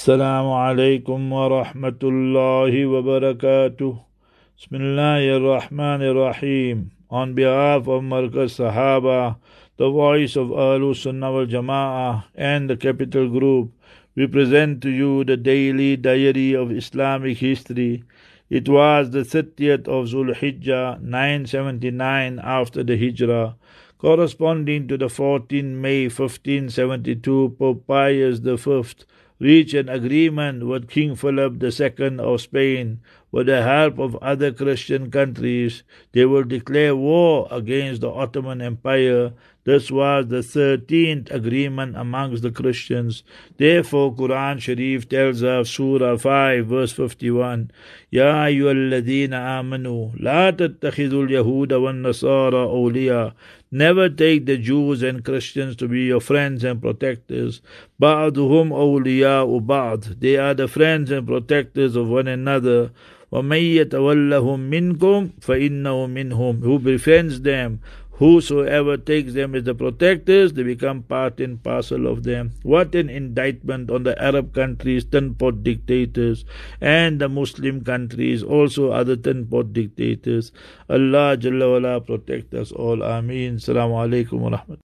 السلام عليكم ورحمة الله وبركاته بسم الله الرحمن الرحيم On behalf of Markaz Sahaba, the voice of Ahlu Sunnah wal Jama'ah and the Capital Group, we present to you the daily diary of Islamic history. It was the 30th of Zulhijjah 979 after the Hijrah, corresponding to the 14 May 1572 Pope Pius V reached an agreement with King Philip II of Spain With the help of other Christian countries, they will declare war against the Ottoman Empire. This was the 13th agreement amongst the Christians. Therefore, Quran Sharif tells us, Surah 5, verse 51, يا أيها الذين آمنوا لا تتخذوا اليهود والنصارى أولياء Never take the Jews and Christians to be your friends and protectors. بعضهم أولياء بعض. They are the friends and protectors of one another. وَمَن يَتَوَلَّهُم مِّنكُمْ فَإِنَّهُ مِنْهُمْ Who befriends them, whosoever takes them as the protectors, they become part and parcel of them. What an indictment on the Arab countries, ten pot dictators, and the Muslim countries, also other ten pot dictators. Allah Jalla wala protect us all. Ameen. Assalamu alaikum wa rahmatullah.